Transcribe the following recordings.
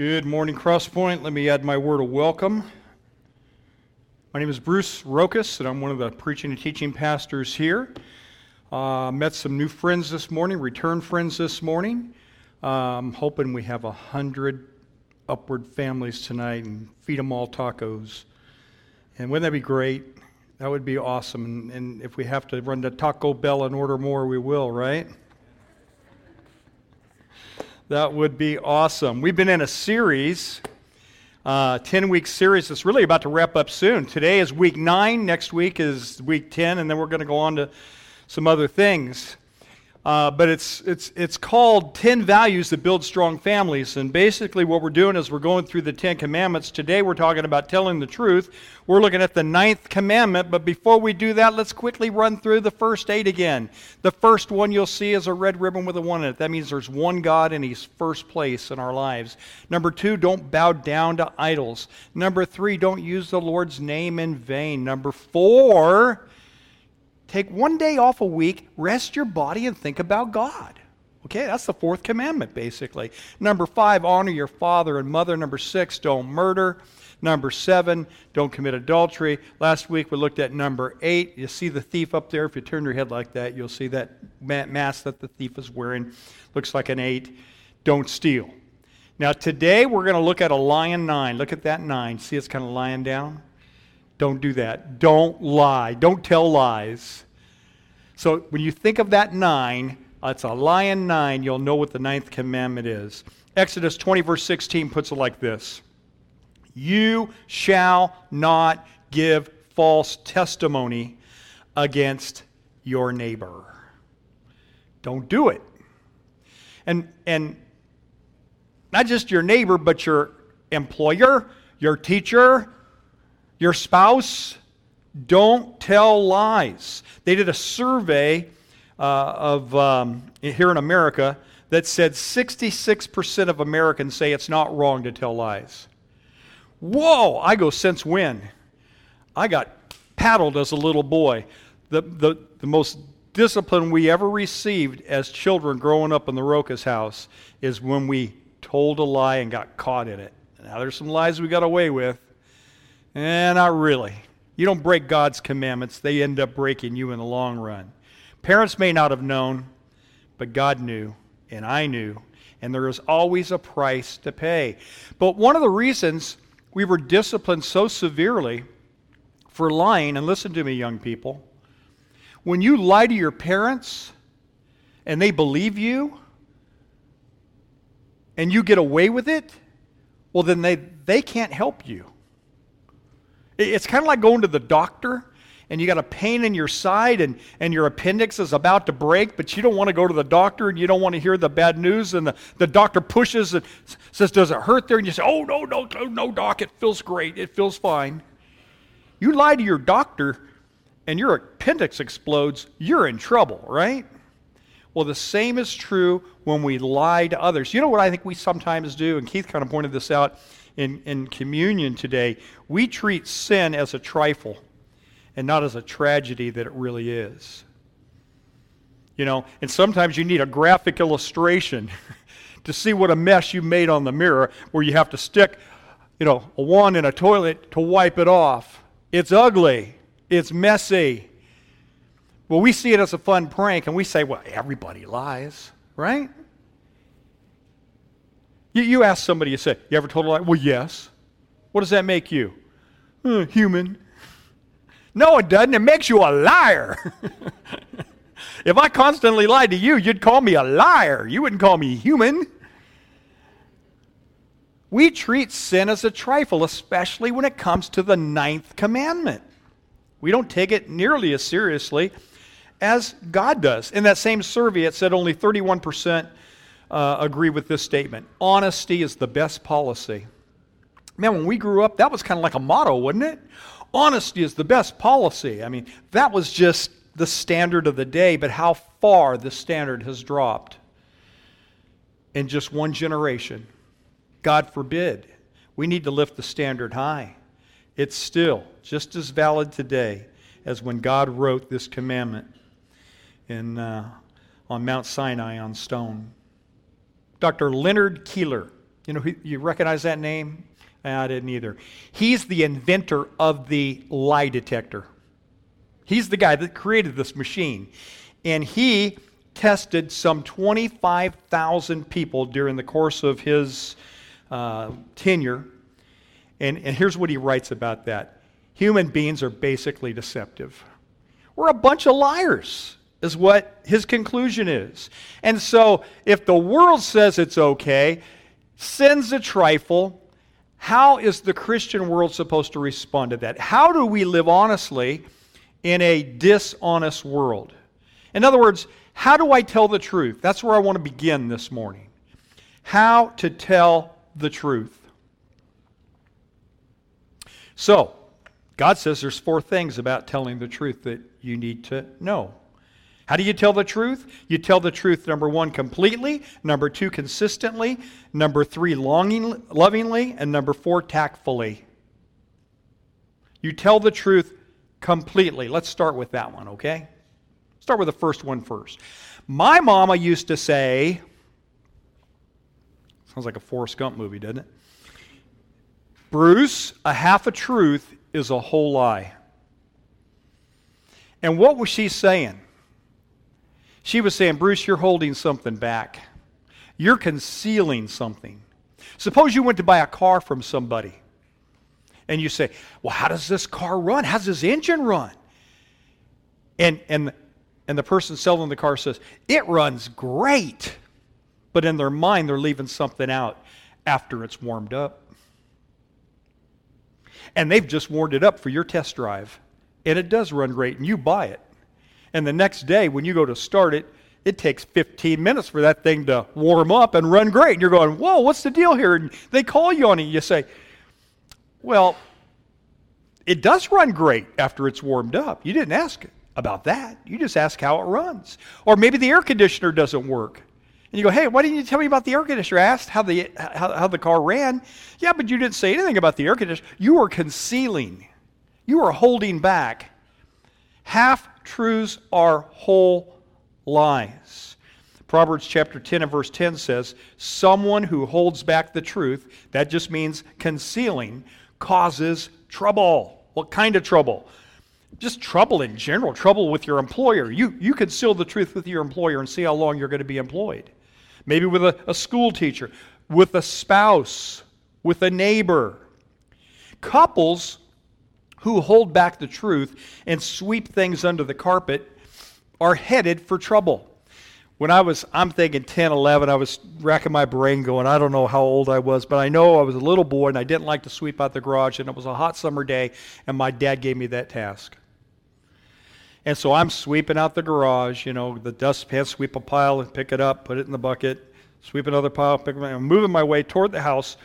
Good morning, Crosspoint. Let me add my word of welcome. My name is Bruce Rokas, and I'm one of the preaching and teaching pastors here. Uh, met some new friends this morning, return friends this morning. I'm hoping we have a hundred upward families tonight and feed them all tacos. And wouldn't that be great? That would be awesome. And, and if we have to run to Taco Bell and order more, we will, right? That would be awesome. We've been in a series, uh, 10 week series that's really about to wrap up soon. Today is week nine, next week is week 10, and then we're going to go on to some other things. Uh, but it's, it's, it's called 10 Values That Build Strong Families. And basically, what we're doing is we're going through the 10 commandments. Today, we're talking about telling the truth. We're looking at the ninth commandment. But before we do that, let's quickly run through the first eight again. The first one you'll see is a red ribbon with a one in it. That means there's one God and He's first place in our lives. Number two, don't bow down to idols. Number three, don't use the Lord's name in vain. Number four, Take one day off a week, rest your body, and think about God. Okay, that's the fourth commandment, basically. Number five, honor your father and mother. Number six, don't murder. Number seven, don't commit adultery. Last week we looked at number eight. You see the thief up there. If you turn your head like that, you'll see that mask that the thief is wearing. Looks like an eight. Don't steal. Now, today we're going to look at a lion nine. Look at that nine. See, it's kind of lying down. Don't do that. Don't lie. Don't tell lies. So when you think of that nine, it's a lion nine, you'll know what the ninth commandment is. Exodus 20, verse 16 puts it like this You shall not give false testimony against your neighbor. Don't do it. And, and not just your neighbor, but your employer, your teacher, your spouse, don't tell lies. They did a survey uh, of um, here in America that said 66% of Americans say it's not wrong to tell lies. Whoa! I go, since when? I got paddled as a little boy. The, the, the most discipline we ever received as children growing up in the Rokas house is when we told a lie and got caught in it. Now, there's some lies we got away with, Eh, not really. You don't break God's commandments, they end up breaking you in the long run. Parents may not have known, but God knew, and I knew, and there is always a price to pay. But one of the reasons we were disciplined so severely for lying, and listen to me, young people, when you lie to your parents and they believe you and you get away with it, well, then they, they can't help you. It's kind of like going to the doctor and you got a pain in your side and, and your appendix is about to break, but you don't want to go to the doctor and you don't want to hear the bad news. And the, the doctor pushes and says, Does it hurt there? And you say, Oh, no, no, no, no, doc, it feels great. It feels fine. You lie to your doctor and your appendix explodes, you're in trouble, right? Well, the same is true when we lie to others. You know what I think we sometimes do? And Keith kind of pointed this out in, in communion today, we treat sin as a trifle and not as a tragedy that it really is. You know, and sometimes you need a graphic illustration to see what a mess you made on the mirror where you have to stick, you know, a wand in a toilet to wipe it off. It's ugly. It's messy. Well, we see it as a fun prank and we say, well, everybody lies, right? You, you ask somebody, you say, You ever told a lie? Well, yes. What does that make you? Uh, human. No, it doesn't. It makes you a liar. if I constantly lied to you, you'd call me a liar. You wouldn't call me human. We treat sin as a trifle, especially when it comes to the ninth commandment. We don't take it nearly as seriously as God does. In that same survey, it said only 31% uh, agree with this statement. Honesty is the best policy. Man, when we grew up, that was kind of like a motto, wasn't it? Honesty is the best policy. I mean, that was just the standard of the day, but how far the standard has dropped in just one generation. God forbid. We need to lift the standard high. It's still just as valid today as when God wrote this commandment in, uh, on Mount Sinai on stone. Dr. Leonard Keeler. You know, you recognize that name? I didn't either. He's the inventor of the lie detector. He's the guy that created this machine. And he tested some 25,000 people during the course of his uh, tenure. And, and here's what he writes about that human beings are basically deceptive. We're a bunch of liars, is what his conclusion is. And so, if the world says it's okay, sin's a trifle, how is the Christian world supposed to respond to that? How do we live honestly in a dishonest world? In other words, how do I tell the truth? That's where I want to begin this morning. How to tell the truth. So, God says there's four things about telling the truth that you need to know. How do you tell the truth? You tell the truth, number one, completely, number two, consistently, number three, longing, lovingly, and number four, tactfully. You tell the truth completely. Let's start with that one, okay? Start with the first one first. My mama used to say, sounds like a Forrest Gump movie, doesn't it? Bruce, a half a truth is a whole lie. And what was she saying? She was saying, Bruce, you're holding something back. You're concealing something. Suppose you went to buy a car from somebody and you say, Well, how does this car run? How does this engine run? And, and, and the person selling the car says, It runs great. But in their mind, they're leaving something out after it's warmed up. And they've just warmed it up for your test drive. And it does run great, and you buy it. And the next day, when you go to start it, it takes 15 minutes for that thing to warm up and run great. And you're going, whoa, what's the deal here? And they call you on it. You say, well, it does run great after it's warmed up. You didn't ask about that. You just ask how it runs. Or maybe the air conditioner doesn't work. And you go, hey, why didn't you tell me about the air conditioner? I asked how the, how, how the car ran. Yeah, but you didn't say anything about the air conditioner. You were concealing, you were holding back. Half truths are whole lies. Proverbs chapter 10 and verse 10 says, Someone who holds back the truth, that just means concealing, causes trouble. What kind of trouble? Just trouble in general, trouble with your employer. You, you conceal the truth with your employer and see how long you're going to be employed. Maybe with a, a school teacher, with a spouse, with a neighbor. Couples who hold back the truth and sweep things under the carpet are headed for trouble. When I was, I'm thinking 10, 11, I was racking my brain going, I don't know how old I was, but I know I was a little boy and I didn't like to sweep out the garage, and it was a hot summer day, and my dad gave me that task. And so I'm sweeping out the garage, you know, the dustpan, sweep a pile and pick it up, put it in the bucket, sweep another pile, pick it up. I'm moving my way toward the house,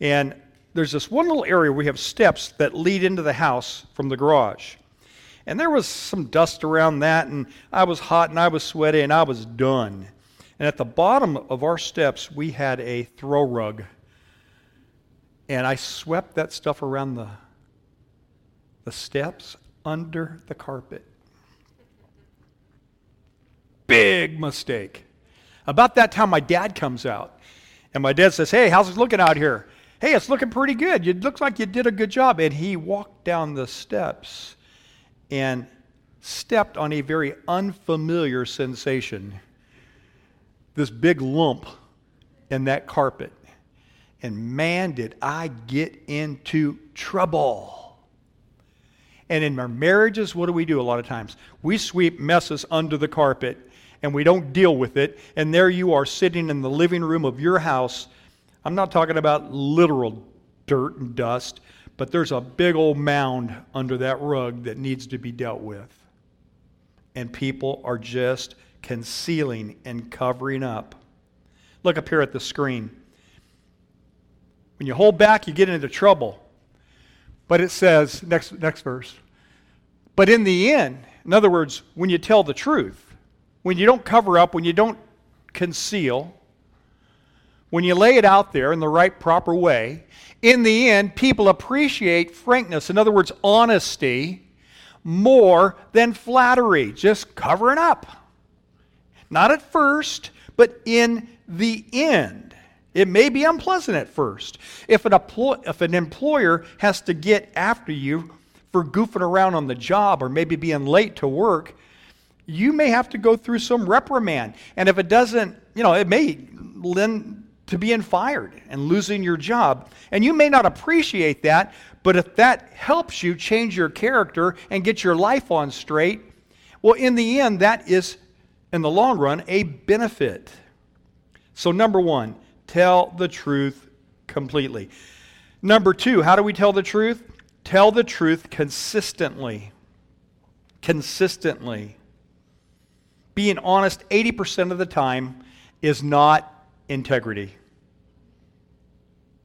and there's this one little area we have steps that lead into the house from the garage. And there was some dust around that, and I was hot and I was sweaty and I was done. And at the bottom of our steps, we had a throw rug. And I swept that stuff around the, the steps under the carpet. Big mistake. About that time, my dad comes out. And my dad says, Hey, how's it looking out here? Hey, it's looking pretty good. It looks like you did a good job. And he walked down the steps and stepped on a very unfamiliar sensation this big lump in that carpet. And man, did I get into trouble. And in our marriages, what do we do a lot of times? We sweep messes under the carpet and we don't deal with it. And there you are sitting in the living room of your house I'm not talking about literal dirt and dust, but there's a big old mound under that rug that needs to be dealt with. And people are just concealing and covering up. Look up here at the screen. When you hold back, you get into trouble. But it says, next, next verse, but in the end, in other words, when you tell the truth, when you don't cover up, when you don't conceal, when you lay it out there in the right, proper way, in the end, people appreciate frankness, in other words, honesty, more than flattery, just covering up. Not at first, but in the end. It may be unpleasant at first. If an, if an employer has to get after you for goofing around on the job or maybe being late to work, you may have to go through some reprimand. And if it doesn't, you know, it may lend to being fired and losing your job. And you may not appreciate that, but if that helps you change your character and get your life on straight, well, in the end, that is, in the long run, a benefit. So, number one, tell the truth completely. Number two, how do we tell the truth? Tell the truth consistently. Consistently. Being honest 80% of the time is not integrity.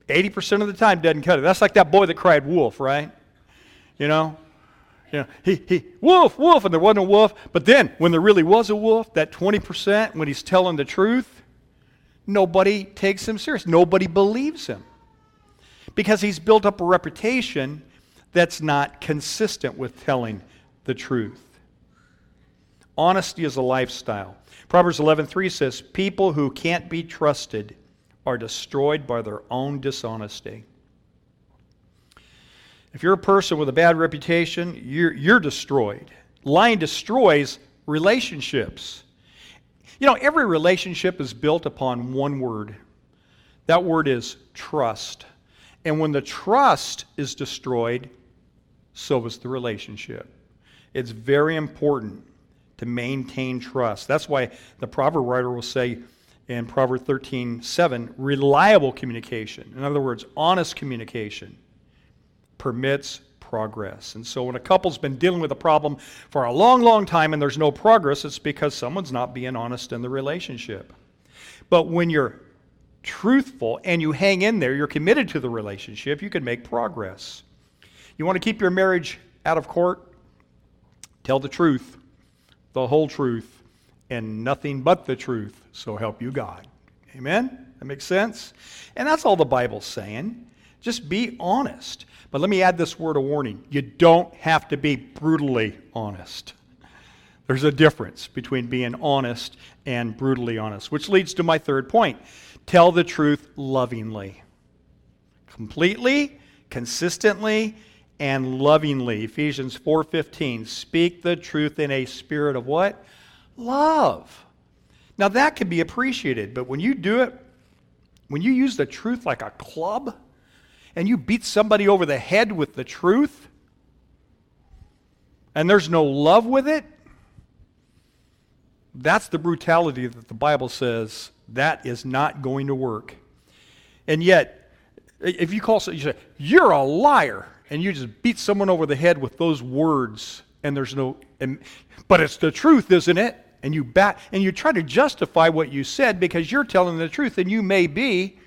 80% of the time doesn't cut it. That's like that boy that cried wolf, right? You know? You know, he, he, wolf, wolf, and there wasn't a wolf. But then, when there really was a wolf, that 20%, when he's telling the truth, nobody takes him serious. Nobody believes him. Because he's built up a reputation that's not consistent with telling the truth. Honesty is a lifestyle. Proverbs 11:3 says, "People who can't be trusted are destroyed by their own dishonesty." If you're a person with a bad reputation, you're, you're destroyed. Lying destroys relationships. You know, every relationship is built upon one word. That word is trust. And when the trust is destroyed, so is the relationship. It's very important to maintain trust. That's why the proverb writer will say in Proverb 13 7, reliable communication. In other words, honest communication permits progress. And so when a couple's been dealing with a problem for a long, long time and there's no progress, it's because someone's not being honest in the relationship. But when you're truthful and you hang in there, you're committed to the relationship, you can make progress. You want to keep your marriage out of court? Tell the truth, the whole truth, and nothing but the truth, so help you God. Amen? That makes sense? And that's all the Bible's saying. Just be honest. But let me add this word of warning you don't have to be brutally honest. There's a difference between being honest and brutally honest, which leads to my third point tell the truth lovingly. Completely, consistently, and lovingly. Ephesians 4:15. Speak the truth in a spirit of what? Love. Now that can be appreciated, but when you do it, when you use the truth like a club and you beat somebody over the head with the truth and there's no love with it, that's the brutality that the Bible says that is not going to work. And yet, if you call you say, you're a liar and you just beat someone over the head with those words and there's no and, but it's the truth isn't it and you bat and you try to justify what you said because you're telling the truth and you may be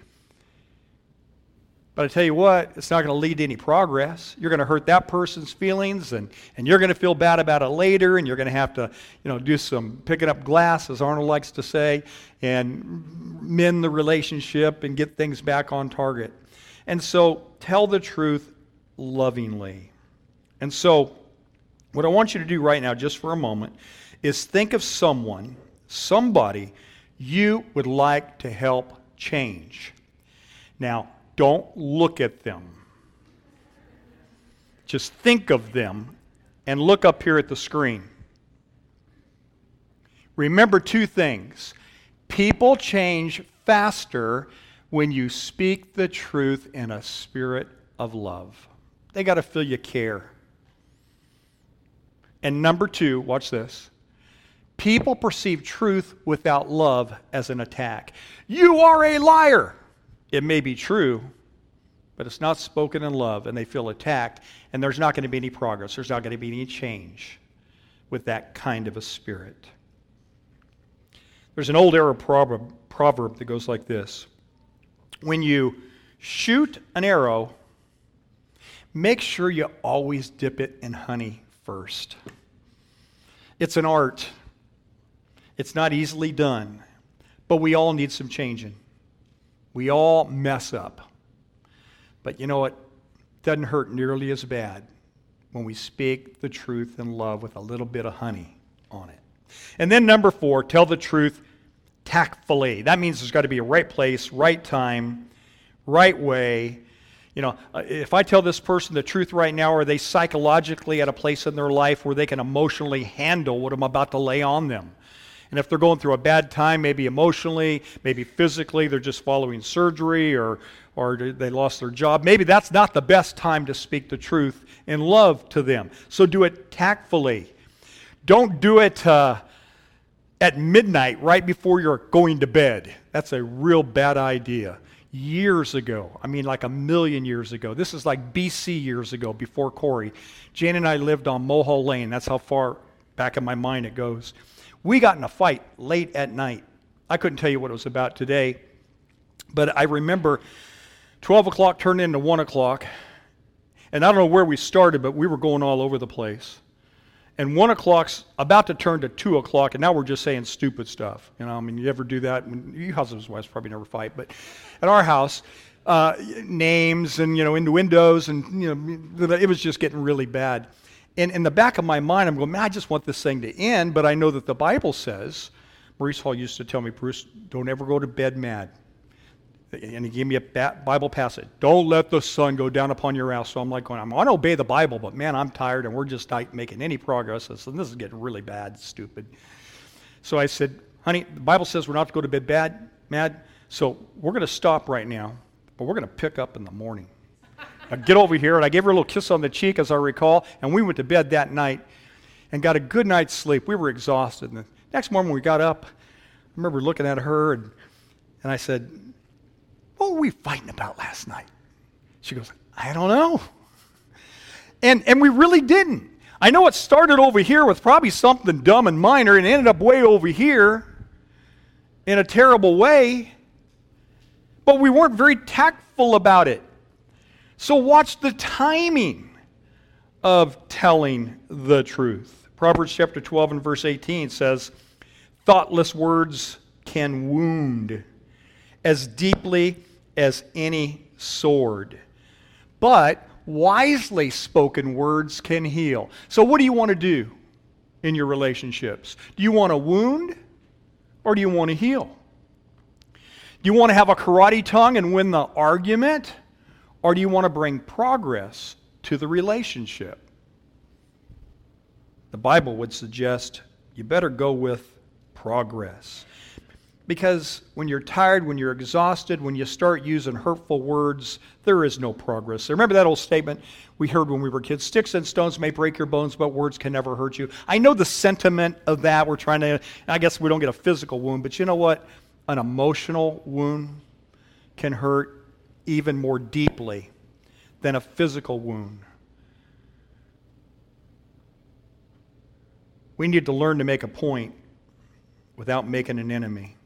but I tell you what, it's not going to lead to any progress. You're going to hurt that person's feelings, and, and you're going to feel bad about it later, and you're going to have to, you know, do some picking up glass, as Arnold likes to say, and mend the relationship and get things back on target. And so, tell the truth lovingly. And so, what I want you to do right now, just for a moment, is think of someone, somebody you would like to help change. Now, don't look at them. Just think of them and look up here at the screen. Remember two things people change faster when you speak the truth in a spirit of love. They got to feel you care. And number two, watch this. People perceive truth without love as an attack. You are a liar. It may be true, but it's not spoken in love, and they feel attacked, and there's not going to be any progress. There's not going to be any change with that kind of a spirit. There's an old Arab proverb, proverb that goes like this When you shoot an arrow, make sure you always dip it in honey first. It's an art, it's not easily done, but we all need some changing. We all mess up. But you know what? Doesn't hurt nearly as bad when we speak the truth in love with a little bit of honey on it. And then, number four, tell the truth tactfully. That means there's got to be a right place, right time, right way. You know, uh, if I tell this person the truth right now, are they psychologically at a place in their life where they can emotionally handle what I'm about to lay on them? And if they're going through a bad time, maybe emotionally, maybe physically, they're just following surgery or, or they lost their job, maybe that's not the best time to speak the truth in love to them. So do it tactfully. Don't do it uh, at midnight right before you're going to bed. That's a real bad idea. Years ago, I mean like a million years ago, this is like BC years ago before Corey, Jane and I lived on Mulhall Lane. That's how far back in my mind it goes. We got in a fight late at night. I couldn't tell you what it was about today, but I remember 12 o'clock turned into 1 o'clock. And I don't know where we started, but we were going all over the place. And 1 o'clock's about to turn to 2 o'clock, and now we're just saying stupid stuff. You know, I mean, you ever do that? You husbands and wives probably never fight, but at our house, uh, names and, you know, innuendos, and, you know, it was just getting really bad. And in the back of my mind, I'm going, man, I just want this thing to end, but I know that the Bible says, Maurice Hall used to tell me, Bruce, don't ever go to bed mad. And he gave me a Bible passage. Don't let the sun go down upon your house. So I'm like going, I'm going to obey the Bible, but man, I'm tired and we're just not making any progress. And this is getting really bad, stupid. So I said, honey, the Bible says we're not to go to bed bad, mad. So we're going to stop right now, but we're going to pick up in the morning. I get over here, and I gave her a little kiss on the cheek, as I recall, and we went to bed that night and got a good night's sleep. We were exhausted. And the next morning, we got up, I remember looking at her, and, and I said, What were we fighting about last night? She goes, I don't know. And, and we really didn't. I know it started over here with probably something dumb and minor and ended up way over here in a terrible way, but we weren't very tactful about it. So watch the timing of telling the truth. Proverbs chapter 12 and verse 18 says, Thoughtless words can wound as deeply as any sword, but wisely spoken words can heal. So, what do you want to do in your relationships? Do you want to wound or do you want to heal? Do you want to have a karate tongue and win the argument? Or do you want to bring progress to the relationship? The Bible would suggest you better go with progress. Because when you're tired, when you're exhausted, when you start using hurtful words, there is no progress. Remember that old statement we heard when we were kids sticks and stones may break your bones, but words can never hurt you. I know the sentiment of that. We're trying to, I guess we don't get a physical wound, but you know what? An emotional wound can hurt even more deeply than a physical wound. We need to learn to make a point without making an enemy.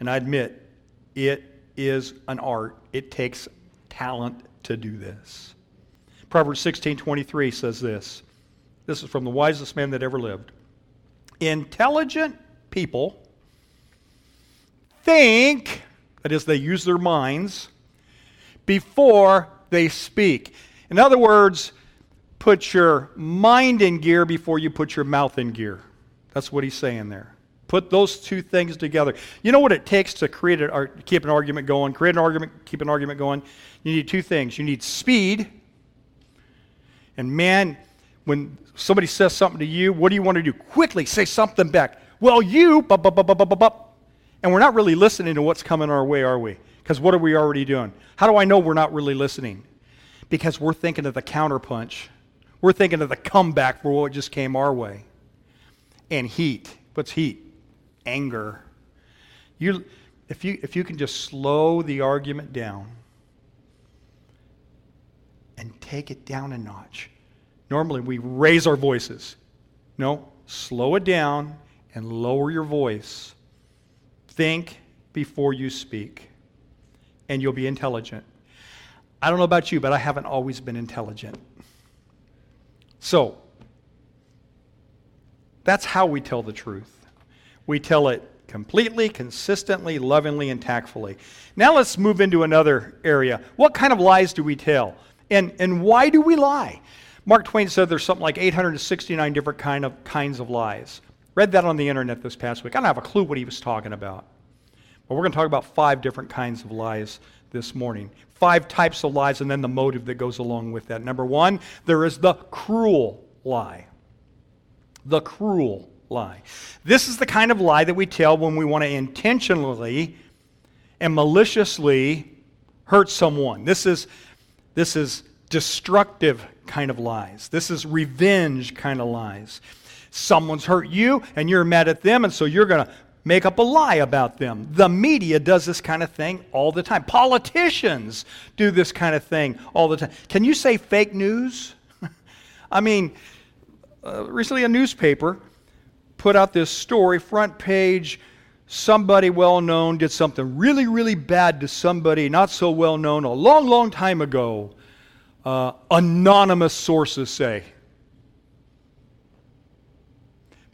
And I admit, it is an art. It takes talent to do this. Proverbs 16:23 says this. This is from the wisest man that ever lived. Intelligent people think, that is, they use their minds, before they speak. In other words, put your mind in gear before you put your mouth in gear. That's what he's saying there. Put those two things together. You know what it takes to create a, keep an argument going, create an argument, keep an argument going? You need two things. You need speed. And man, when somebody says something to you, what do you want to do? Quickly say something back. Well, you, bup, bup, bup, bup, bup, bup. and we're not really listening to what's coming our way, are we? Because what are we already doing? How do I know we're not really listening? Because we're thinking of the counterpunch. We're thinking of the comeback for what just came our way. And heat. What's heat? Anger. You, if, you, if you can just slow the argument down and take it down a notch. Normally we raise our voices. No, slow it down and lower your voice. Think before you speak and you'll be intelligent. I don't know about you, but I haven't always been intelligent. So, that's how we tell the truth. We tell it completely, consistently, lovingly, and tactfully. Now let's move into another area. What kind of lies do we tell? And, and why do we lie? Mark Twain said there's something like 869 different kind of, kinds of lies. Read that on the internet this past week. I don't have a clue what he was talking about. We're going to talk about five different kinds of lies this morning. Five types of lies, and then the motive that goes along with that. Number one, there is the cruel lie. The cruel lie. This is the kind of lie that we tell when we want to intentionally and maliciously hurt someone. This is, this is destructive kind of lies. This is revenge kind of lies. Someone's hurt you and you're mad at them, and so you're going to make up a lie about them. The media does this kind of thing all the time. Politicians do this kind of thing all the time. Can you say fake news? I mean, uh, recently a newspaper put out this story, front page. Somebody well known did something really, really bad to somebody not so well known a long, long time ago. Uh, anonymous sources say.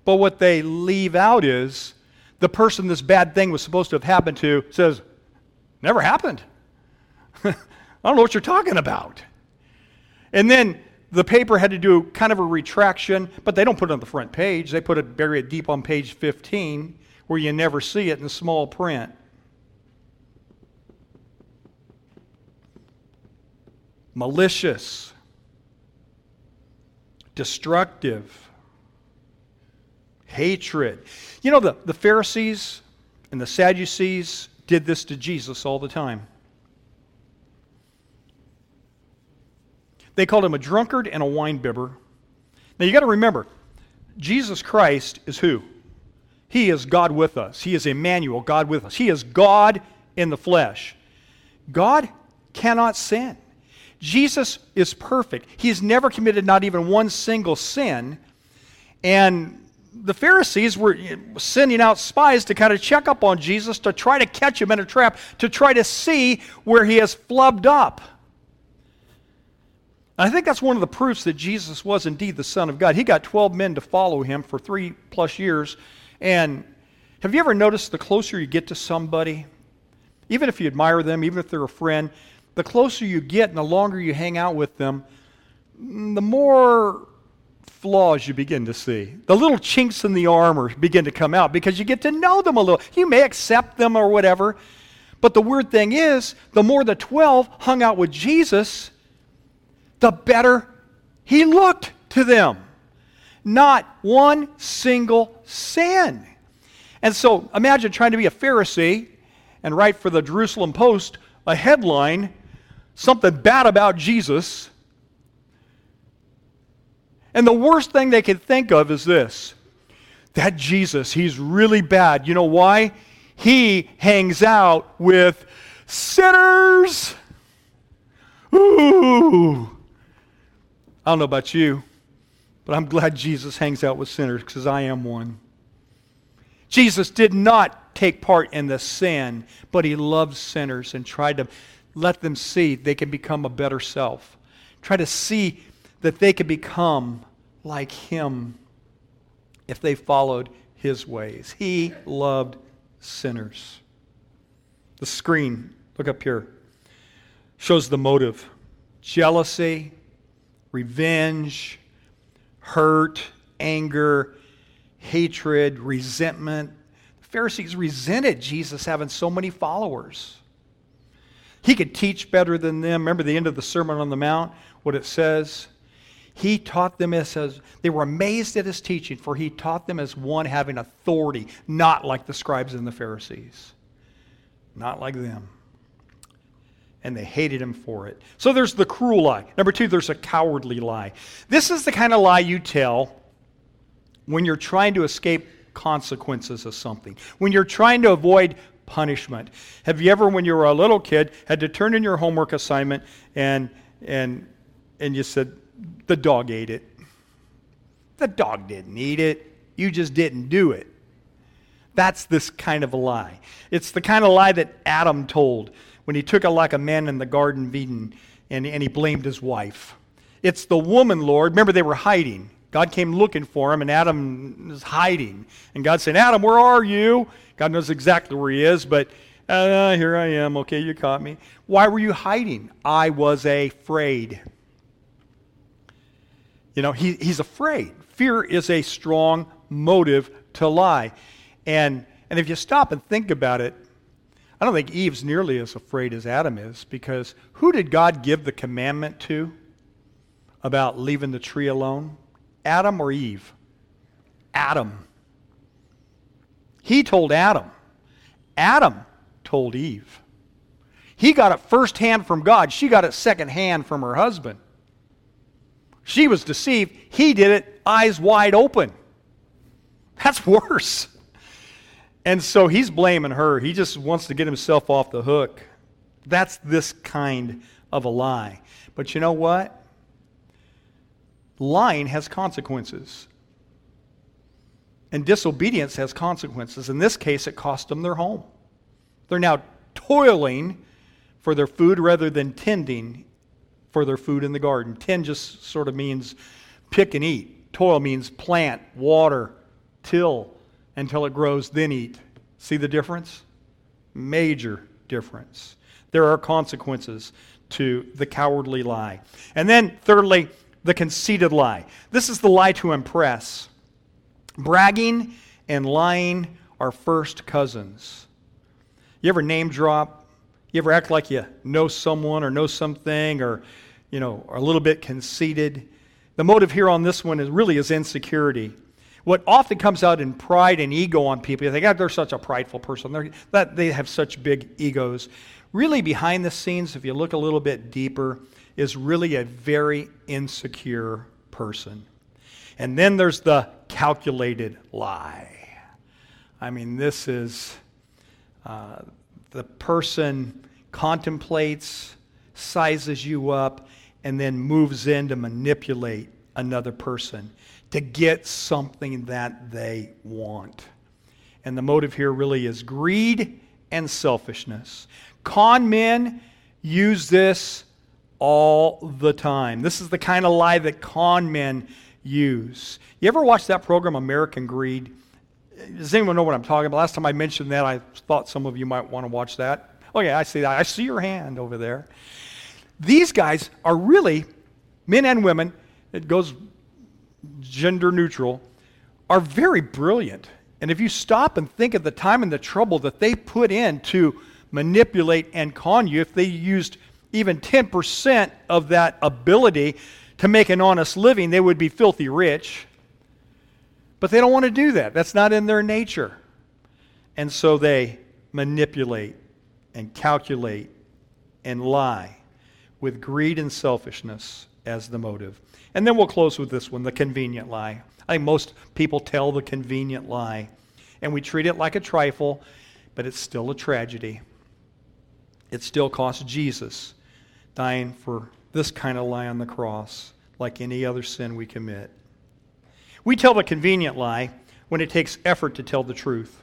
But what they leave out is the person this bad thing was supposed to have happened to says, Never happened. I don't know what you're talking about. And then the paper had to do kind of a retraction, but they don't put it on the front page. They put it, bury it deep on page 15, where you never see it in small print. Malicious, destructive, hatred. You know, the, the Pharisees and the Sadducees did this to Jesus all the time. They called him a drunkard and a winebibber. Now you got to remember, Jesus Christ is who? He is God with us. He is Emmanuel, God with us. He is God in the flesh. God cannot sin. Jesus is perfect. He has never committed not even one single sin. And the Pharisees were sending out spies to kind of check up on Jesus, to try to catch him in a trap, to try to see where he has flubbed up. I think that's one of the proofs that Jesus was indeed the Son of God. He got 12 men to follow him for three plus years. And have you ever noticed the closer you get to somebody, even if you admire them, even if they're a friend, the closer you get and the longer you hang out with them, mm, the more flaws you begin to see. The little chinks in the armor begin to come out because you get to know them a little. You may accept them or whatever. But the weird thing is, the more the 12 hung out with Jesus, the better he looked to them. Not one single sin. And so imagine trying to be a Pharisee and write for the Jerusalem Post a headline, something bad about Jesus, and the worst thing they could think of is this that Jesus, he's really bad. You know why? He hangs out with sinners. Ooh. I don't know about you, but I'm glad Jesus hangs out with sinners because I am one. Jesus did not take part in the sin, but he loved sinners and tried to let them see they can become a better self. Try to see that they could become like him if they followed his ways. He loved sinners. The screen, look up here, shows the motive jealousy, revenge, hurt, anger, hatred, resentment. The Pharisees resented Jesus having so many followers. He could teach better than them. Remember the end of the Sermon on the Mount, what it says? He taught them as, as, they were amazed at his teaching, for he taught them as one having authority, not like the scribes and the Pharisees. Not like them. And they hated him for it. So there's the cruel lie. Number two, there's a cowardly lie. This is the kind of lie you tell when you're trying to escape consequences of something, when you're trying to avoid punishment. Have you ever, when you were a little kid, had to turn in your homework assignment and, and, and you said, the dog ate it. The dog didn't eat it. You just didn't do it. That's this kind of a lie. It's the kind of lie that Adam told when he took it like a man in the Garden of Eden and, and he blamed his wife. It's the woman, Lord. Remember, they were hiding. God came looking for him, and Adam is hiding. And God said, Adam, where are you? God knows exactly where he is, but uh, here I am. Okay, you caught me. Why were you hiding? I was afraid. You know, he, he's afraid. Fear is a strong motive to lie. And, and if you stop and think about it, I don't think Eve's nearly as afraid as Adam is because who did God give the commandment to about leaving the tree alone? Adam or Eve? Adam. He told Adam. Adam told Eve. He got it firsthand from God. She got it secondhand from her husband. She was deceived. He did it eyes wide open. That's worse. And so he's blaming her. He just wants to get himself off the hook. That's this kind of a lie. But you know what? Lying has consequences. And disobedience has consequences. In this case, it cost them their home. They're now toiling for their food rather than tending for their food in the garden. Tend just sort of means pick and eat. Toil means plant, water, till until it grows, then eat. See the difference? Major difference. There are consequences to the cowardly lie. And then, thirdly, the conceited lie. This is the lie to impress. Bragging and lying are first cousins. You ever name drop? You ever act like you know someone or know something or, you know, are a little bit conceited? The motive here on this one is really is insecurity. What often comes out in pride and ego on people, you think, oh, they're such a prideful person. They're, that they have such big egos. Really, behind the scenes, if you look a little bit deeper, is really a very insecure person. And then there's the calculated lie. I mean, this is uh, the person contemplates, sizes you up, and then moves in to manipulate another person to get something that they want. And the motive here really is greed and selfishness. Con men use this all the time. This is the kind of lie that con men use. You ever watch that program, American Greed? Does anyone know what I'm talking about? Last time I mentioned that, I thought some of you might want to watch that. Oh, yeah, I see that. I see your hand over there. These guys are really, men and women, it goes gender neutral, are very brilliant. And if you stop and think of the time and the trouble that they put in to manipulate and con you, if they used even 10% of that ability to make an honest living, they would be filthy rich. But they don't want to do that. That's not in their nature. And so they manipulate and calculate and lie with greed and selfishness as the motive. And then we'll close with this one the convenient lie. I think most people tell the convenient lie, and we treat it like a trifle, but it's still a tragedy. It still cost Jesus dying for this kind of lie on the cross, like any other sin we commit. We tell the convenient lie when it takes effort to tell the truth.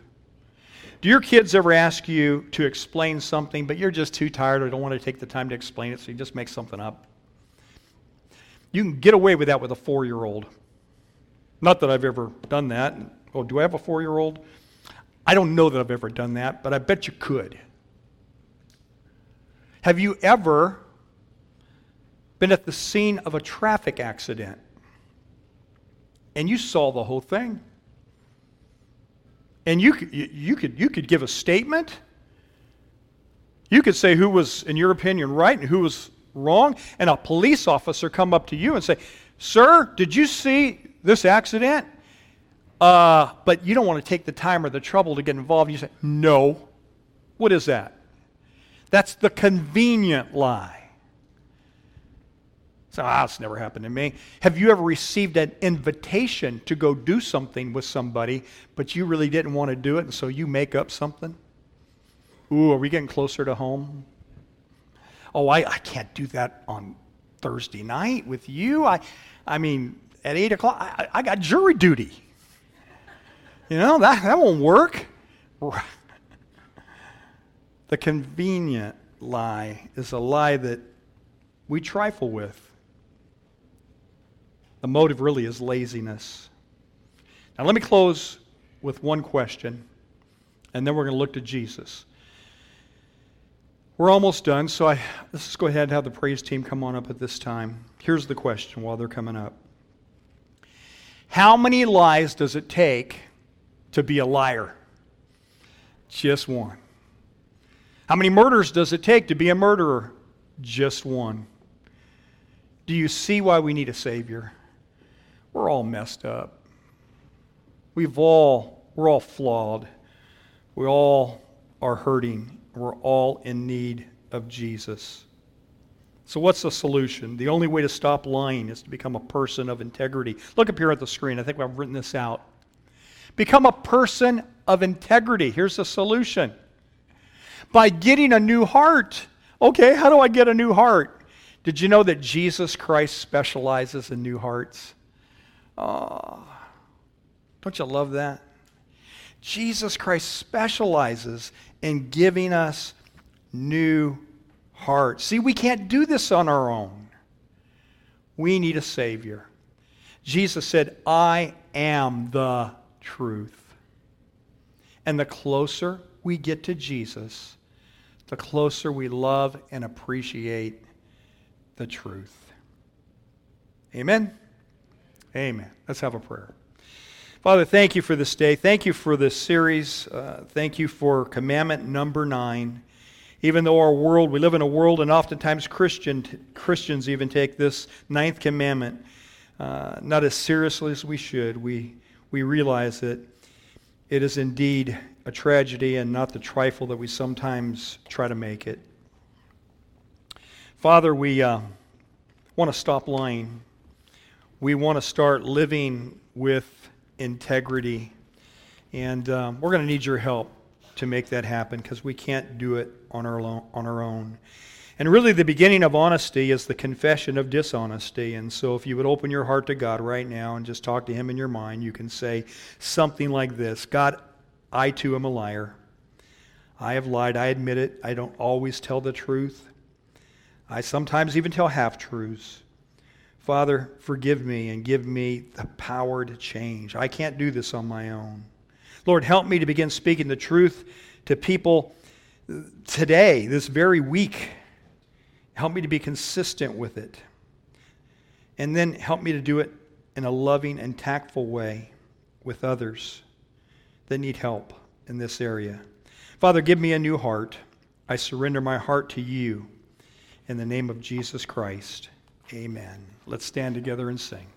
Do your kids ever ask you to explain something, but you're just too tired or don't want to take the time to explain it, so you just make something up? You can get away with that with a four year old. Not that I've ever done that. Oh, do I have a four year old? I don't know that I've ever done that, but I bet you could. Have you ever been at the scene of a traffic accident and you saw the whole thing? And you you could, you could give a statement. You could say who was, in your opinion, right and who was wrong, and a police officer come up to you and say, Sir, did you see this accident? Uh, but you don't want to take the time or the trouble to get involved. You say, No. What is that? That's the convenient lie. So, ah, it's never happened to me. Have you ever received an invitation to go do something with somebody, but you really didn't want to do it, and so you make up something? Ooh, are we getting closer to home? oh, I, I can't do that on Thursday night with you. I, I mean, at 8 o'clock, I, I got jury duty. You know, that, that won't work. the convenient lie is a lie that we trifle with. The motive really is laziness. Now, let me close with one question, and then we're going to look to Jesus. We're almost done, so I, let's go ahead and have the praise team come on up at this time. Here's the question while they're coming up How many lies does it take to be a liar? Just one. How many murders does it take to be a murderer? Just one. Do you see why we need a Savior? We're all messed up. We've all, we're all flawed. We all are hurting. We're all in need of Jesus. So, what's the solution? The only way to stop lying is to become a person of integrity. Look up here at the screen. I think I've written this out. Become a person of integrity. Here's the solution by getting a new heart. Okay, how do I get a new heart? Did you know that Jesus Christ specializes in new hearts? Oh, don't you love that? Jesus Christ specializes in giving us new hearts. See, we can't do this on our own. We need a Savior. Jesus said, I am the truth. And the closer we get to Jesus, the closer we love and appreciate the truth. Amen? Amen. Let's have a prayer. Father, thank you for this day. Thank you for this series. Uh, thank you for commandment number nine. Even though our world, we live in a world, and oftentimes Christian, Christians even take this ninth commandment uh, not as seriously as we should, we, we realize that it is indeed a tragedy and not the trifle that we sometimes try to make it. Father, we uh, want to stop lying. We want to start living with integrity. And um, we're going to need your help to make that happen because we can't do it on our, lo- on our own. And really, the beginning of honesty is the confession of dishonesty. And so, if you would open your heart to God right now and just talk to Him in your mind, you can say something like this God, I too am a liar. I have lied. I admit it. I don't always tell the truth. I sometimes even tell half truths. Father, forgive me and give me the power to change. I can't do this on my own. Lord, help me to begin speaking the truth to people today, this very week. Help me to be consistent with it. And then help me to do it in a loving and tactful way with others that need help in this area. Father, give me a new heart. I surrender my heart to you. In the name of Jesus Christ, amen. Let's stand together and sing.